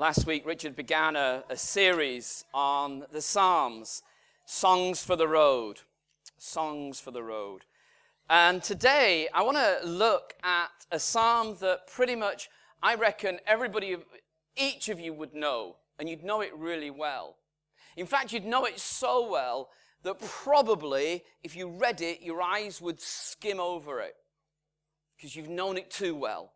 Last week, Richard began a, a, series on the Psalms, Songs for the Road. Songs for the Road. And today, I want to look at a psalm that pretty much, I reckon, everybody, each of you would know, and you'd know it really well. In fact, you'd know it so well that probably, if you read it, your eyes would skim over it because you've known it too well.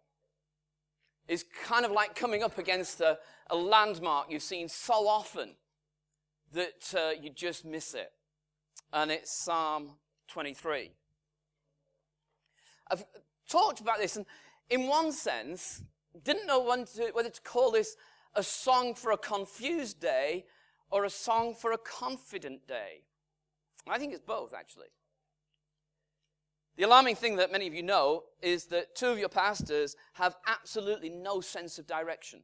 It's kind of like coming up against a, a landmark you've seen so often that uh, you just miss it. And it's Psalm 23. I've talked about this, and in one sense, didn't know to, whether to call this a song for a confused day or a song for a confident day. I think it's both, actually. The alarming thing that many of you know is that two of your pastors have absolutely no sense of direction.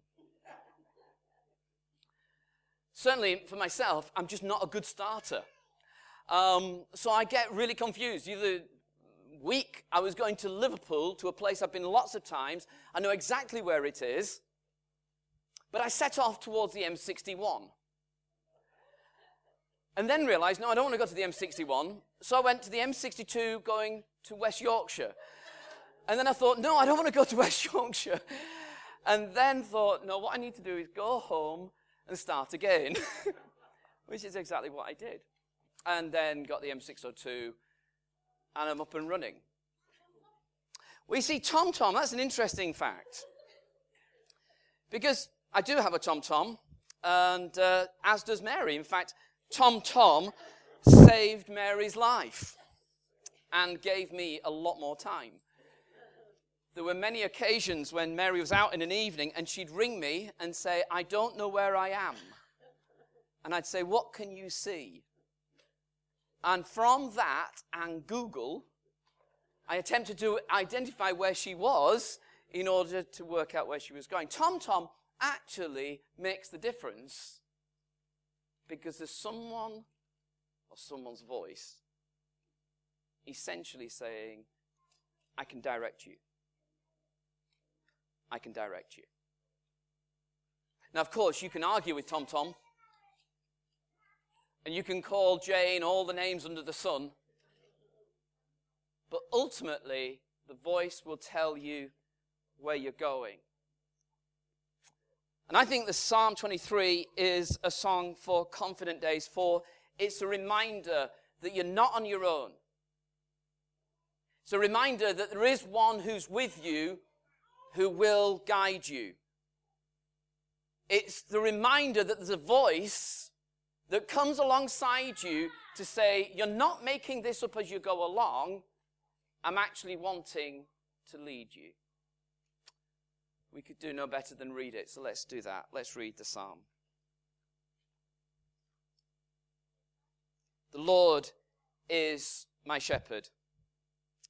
Certainly, for myself, I'm just not a good starter. Um, so I get really confused. The week, I was going to Liverpool, to a place I've been lots of times. I know exactly where it is. But I set off towards the M61. And then realized, no, I don't want to go to the M61. So I went to the M62 going to West Yorkshire. And then I thought, no, I don't want to go to West Yorkshire. And then thought, no, what I need to do is go home and start again, which is exactly what I did. And then got the M602 and I'm up and running. We see Tom Tom, that's an interesting fact. Because I do have a Tom Tom, and uh, as does Mary. In fact, Tom Tom saved Mary's life and gave me a lot more time. There were many occasions when Mary was out in an evening and she'd ring me and say, I don't know where I am. And I'd say, What can you see? And from that and Google, I attempted to identify where she was in order to work out where she was going. TomTom actually makes the difference because there's someone or someone's voice essentially saying, I can direct you. I can direct you. Now, of course, you can argue with TomTom, Tom, and you can call Jane all the names under the sun, but ultimately, the voice will tell you where you're going. And I think the Psalm 23 is a song for confident days, for it's a reminder that you're not on your own. It's a reminder that there is one who's with you who will guide you. It's the reminder that there's a voice that comes alongside you to say, You're not making this up as you go along. I'm actually wanting to lead you. We could do no better than read it, so let's do that. Let's read the psalm. The Lord is my shepherd.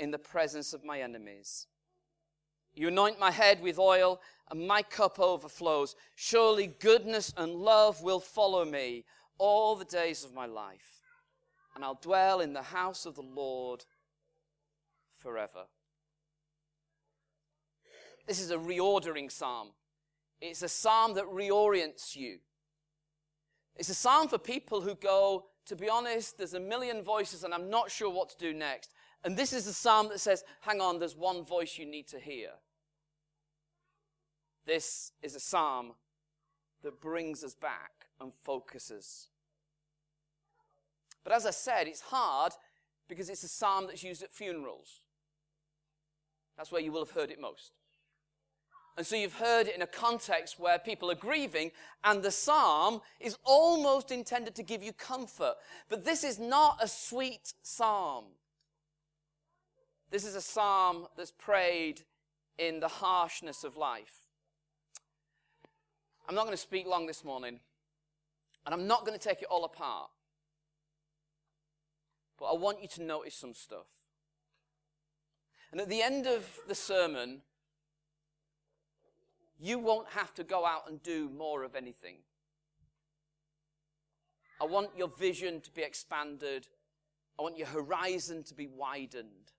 in the presence of my enemies. You anoint my head with oil, and my cup overflows. Surely goodness and love will follow me all the days of my life, and I'll dwell in the house of the Lord forever. This is a reordering psalm. It's a psalm that reorients you. It's a psalm for people who go, to be honest, there's a million voices and I'm not sure what to do next. And this is the psalm that says, hang on, there's one voice you need to hear. This is a psalm that brings us back and focuses. But as I said, it's hard because it's a psalm that's used at funerals. That's where you will have heard it most. And so you've heard it in a context where people are grieving, and the psalm is almost intended to give you comfort. But this is not a sweet psalm. This is a psalm that's prayed in the harshness of life. I'm not going to speak long this morning, and I'm not going to take it all apart. But I want you to notice some stuff. And at the end of the sermon, you won't have to go out and do more of anything. I want your vision to be expanded. I want your horizon to be widened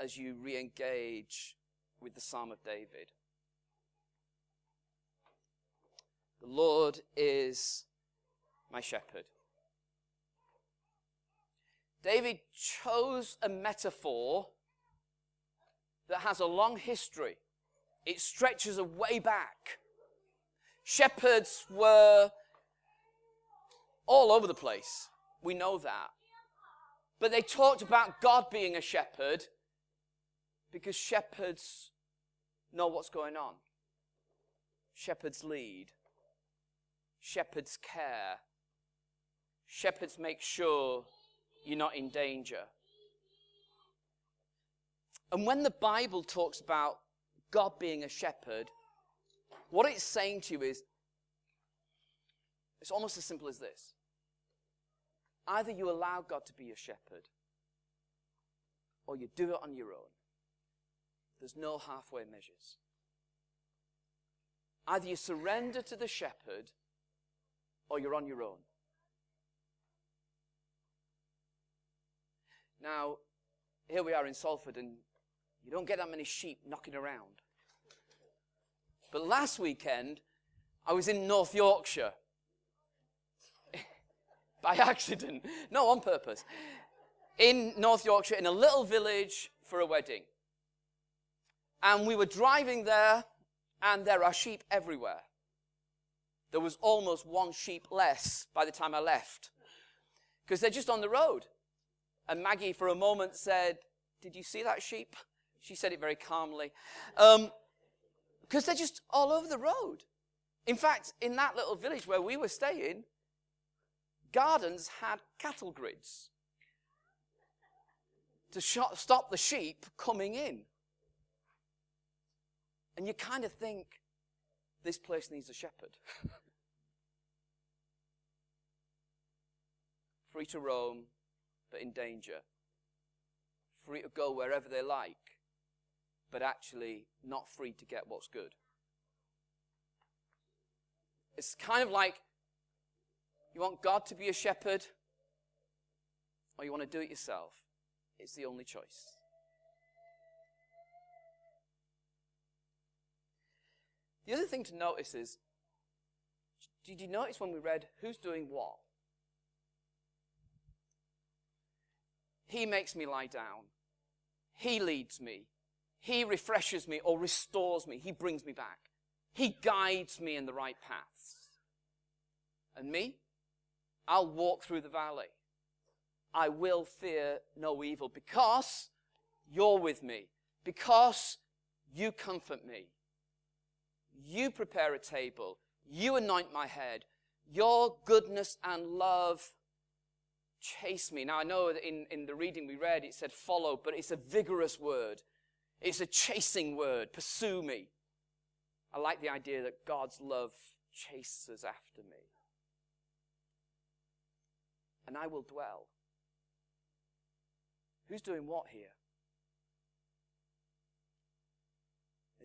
as you re engage with the Psalm of David. The Lord is my shepherd. David chose a metaphor that has a long history. It stretches a way back. Shepherds were all over the place. We know that. But they talked about God being a shepherd because shepherds know what's going on. Shepherds lead. Shepherds care. Shepherds make sure you're not in danger. And when the Bible talks about God being a shepherd, what it's saying to you is it's almost as simple as this. Either you allow God to be your shepherd, or you do it on your own. There's no halfway measures. Either you surrender to the shepherd, or you're on your own. Now, here we are in Salford, and you don't get that many sheep knocking around. But last weekend, I was in North Yorkshire. By accident. No, on purpose. In North Yorkshire, in a little village for a wedding. And we were driving there, and there are sheep everywhere. There was almost one sheep less by the time I left. Because they're just on the road. And Maggie, for a moment, said, Did you see that sheep? She said it very calmly. Because um, they're just all over the road. In fact, in that little village where we were staying, gardens had cattle grids to sh- stop the sheep coming in. And you kind of think, this place needs a shepherd. Free to roam, but in danger. Free to go wherever they like, but actually not free to get what's good. It's kind of like you want God to be a shepherd, or you want to do it yourself. It's the only choice. The other thing to notice is did you notice when we read who's doing what? He makes me lie down. He leads me. He refreshes me or restores me. He brings me back. He guides me in the right paths. And me? I'll walk through the valley. I will fear no evil because you're with me, because you comfort me. You prepare a table. You anoint my head. Your goodness and love chase me. Now, I know that in, in the reading we read, it said follow, but it's a vigorous word. It's a chasing word. Pursue me. I like the idea that God's love chases after me. And I will dwell. Who's doing what here?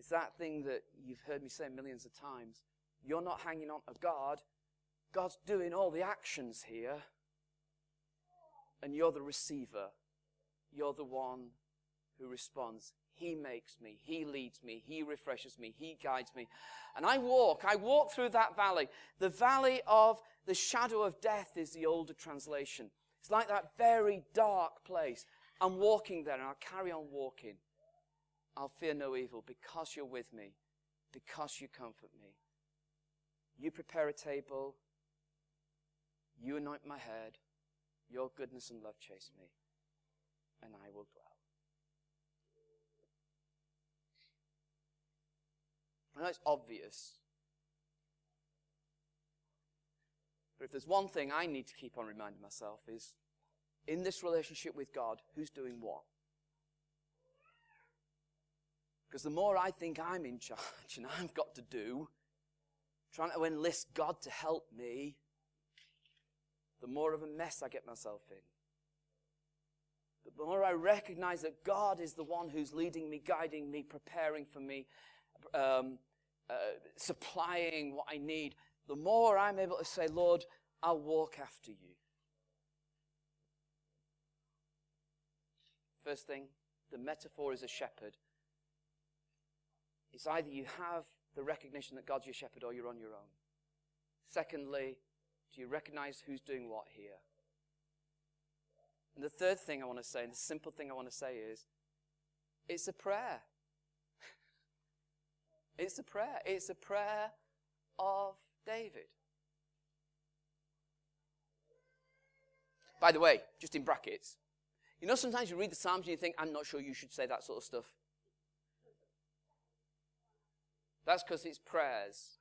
It's that thing that you've heard me say millions of times. You're not hanging on to God. God's doing all the actions here and you're the receiver. You're the one who responds. He makes me, He leads me, He refreshes me, He guides me. And I walk, I walk through that valley. The valley of the shadow of death is the older translation. It's like that very dark place. I'm walking there and I'll carry on walking. I'll fear no evil because you're with me, because you comfort me. You prepare a table, you anoint my head, your goodness and love chase me, and I will dwell. I know it's obvious. But if there's one thing I need to keep on reminding myself is in this relationship with God, who's doing what? Because the more I think I'm in charge and I've got to do, trying to enlist God to help me, the more of a mess I get myself in. The more I recognize that God is the one who's leading me, guiding me, preparing for me, um, uh, supplying what I need, the more I'm able to say, Lord, I'll walk after you. First thing, the metaphor is a shepherd. It's either you have the recognition that God's your shepherd or you're on your own. Secondly, do you recognize who's doing what here? And the third thing I want to say, and the simple thing I want to say is, it's a prayer. it's a prayer. It's a prayer of David. By the way, just in brackets, you know, sometimes you read the Psalms and you think, I'm not sure you should say that sort of stuff. That's because it's prayers.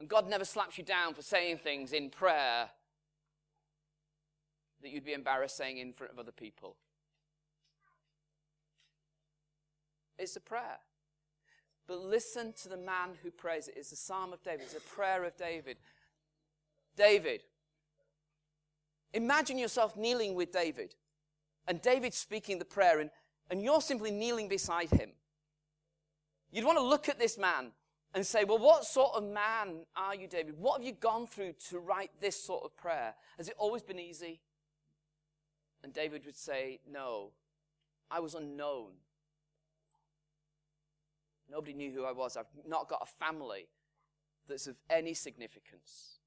And God never slaps you down for saying things in prayer that you'd be embarrassed saying in front of other people. It's a prayer. But listen to the man who prays it. It's a psalm of David, it's a prayer of David. David, imagine yourself kneeling with David, and David speaking the prayer, and, and you're simply kneeling beside him. You'd want to look at this man and say, Well, what sort of man are you, David? What have you gone through to write this sort of prayer? Has it always been easy? And David would say, No, I was unknown. Nobody knew who I was. I've not got a family that's of any significance.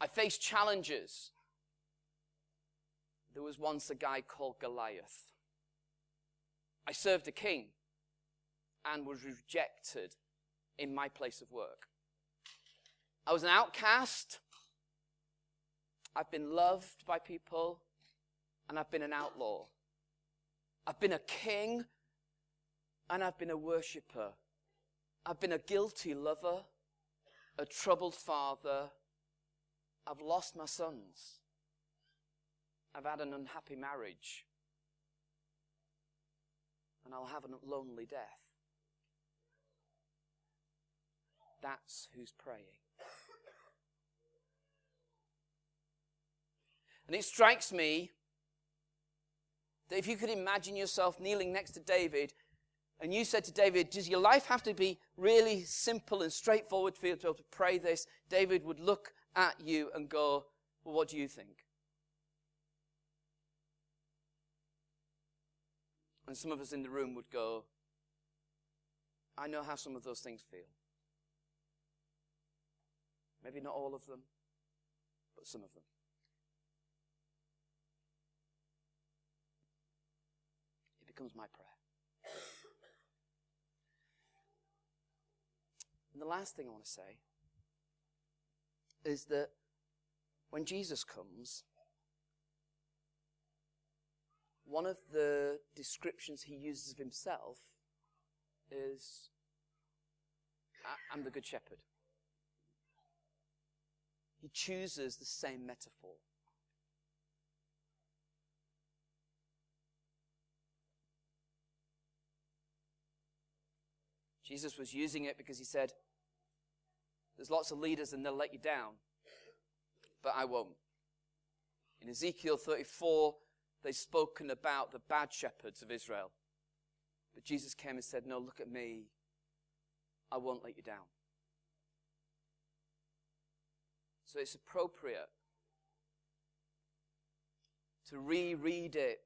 I faced challenges. There was once a guy called Goliath. I served a king and was rejected in my place of work. I was an outcast. I've been loved by people, and I've been an outlaw. I've been a king and I've been a worshiper. I've been a guilty lover, a troubled father. I've lost my sons. I've had an unhappy marriage. And I'll have a lonely death. That's who's praying. And it strikes me that if you could imagine yourself kneeling next to David and you said to David, Does your life have to be really simple and straightforward for you to be able to pray this? David would look at you and go, Well, what do you think? And some of us in the room would go, I know how some of those things feel. Maybe not all of them, but some of them. It becomes my prayer. And the last thing I want to say is that when Jesus comes, one of the descriptions he uses of himself is I'm the Good Shepherd. He chooses the same metaphor. Jesus was using it because he said, there's lots of leaders and they'll let you down, but I won't. In Ezekiel 34, they've spoken about the bad shepherds of Israel. But Jesus came and said, No, look at me. I won't let you down. So it's appropriate to reread it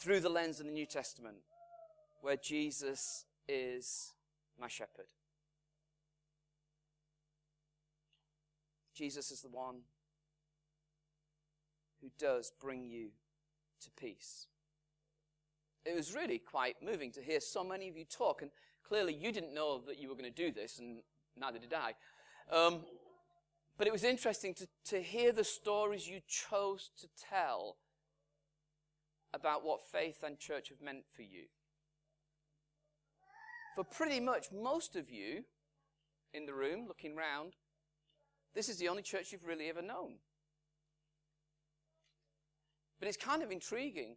through the lens of the New Testament, where Jesus is my shepherd. Jesus is the one who does bring you to peace. It was really quite moving to hear so many of you talk, and clearly you didn't know that you were going to do this, and neither did I. Um, but it was interesting to, to hear the stories you chose to tell about what faith and church have meant for you. For pretty much most of you in the room, looking round, this is the only church you've really ever known. But it's kind of intriguing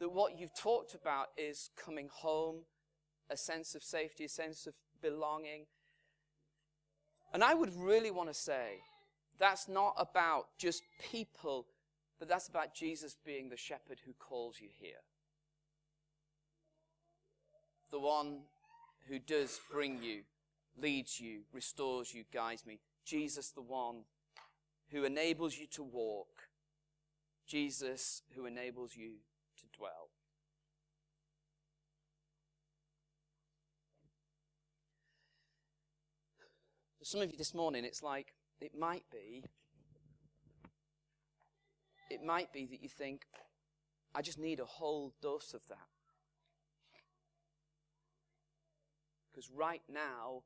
that what you've talked about is coming home, a sense of safety, a sense of belonging, And I would really want to say that's not about just people, but that's about Jesus being the shepherd who calls you here. The one who does bring you, leads you, restores you, guides me. Jesus, the one who enables you to walk. Jesus, who enables you to dwell. Some of you this morning, it's like it might be, it might be that you think, I just need a whole dose of that. Because right now,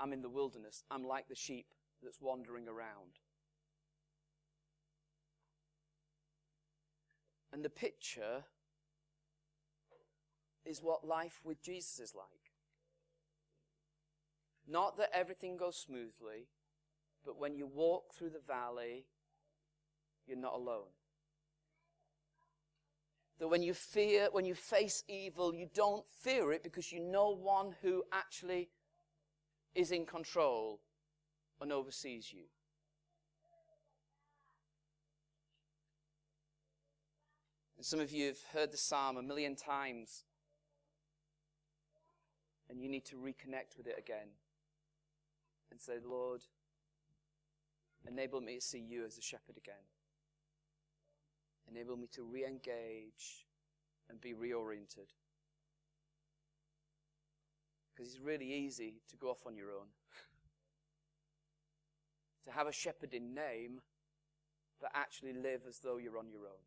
I'm in the wilderness. I'm like the sheep that's wandering around. And the picture is what life with Jesus is like. Not that everything goes smoothly, but when you walk through the valley, you're not alone. That when you fear, when you face evil, you don't fear it because you know one who actually is in control and oversees you. And some of you have heard the psalm a million times, and you need to reconnect with it again and say, Lord, enable me to see you as a shepherd again. Enable me to re engage and be reoriented. Because it's really easy to go off on your own. to have a shepherd in name, but actually live as though you're on your own.